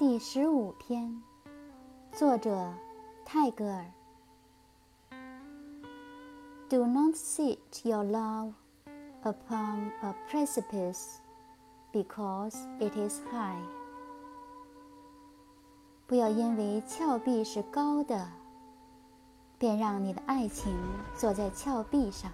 第十五篇，作者泰戈尔。Do not sit your love upon a precipice because it is high。不要因为峭壁是高的，便让你的爱情坐在峭壁上。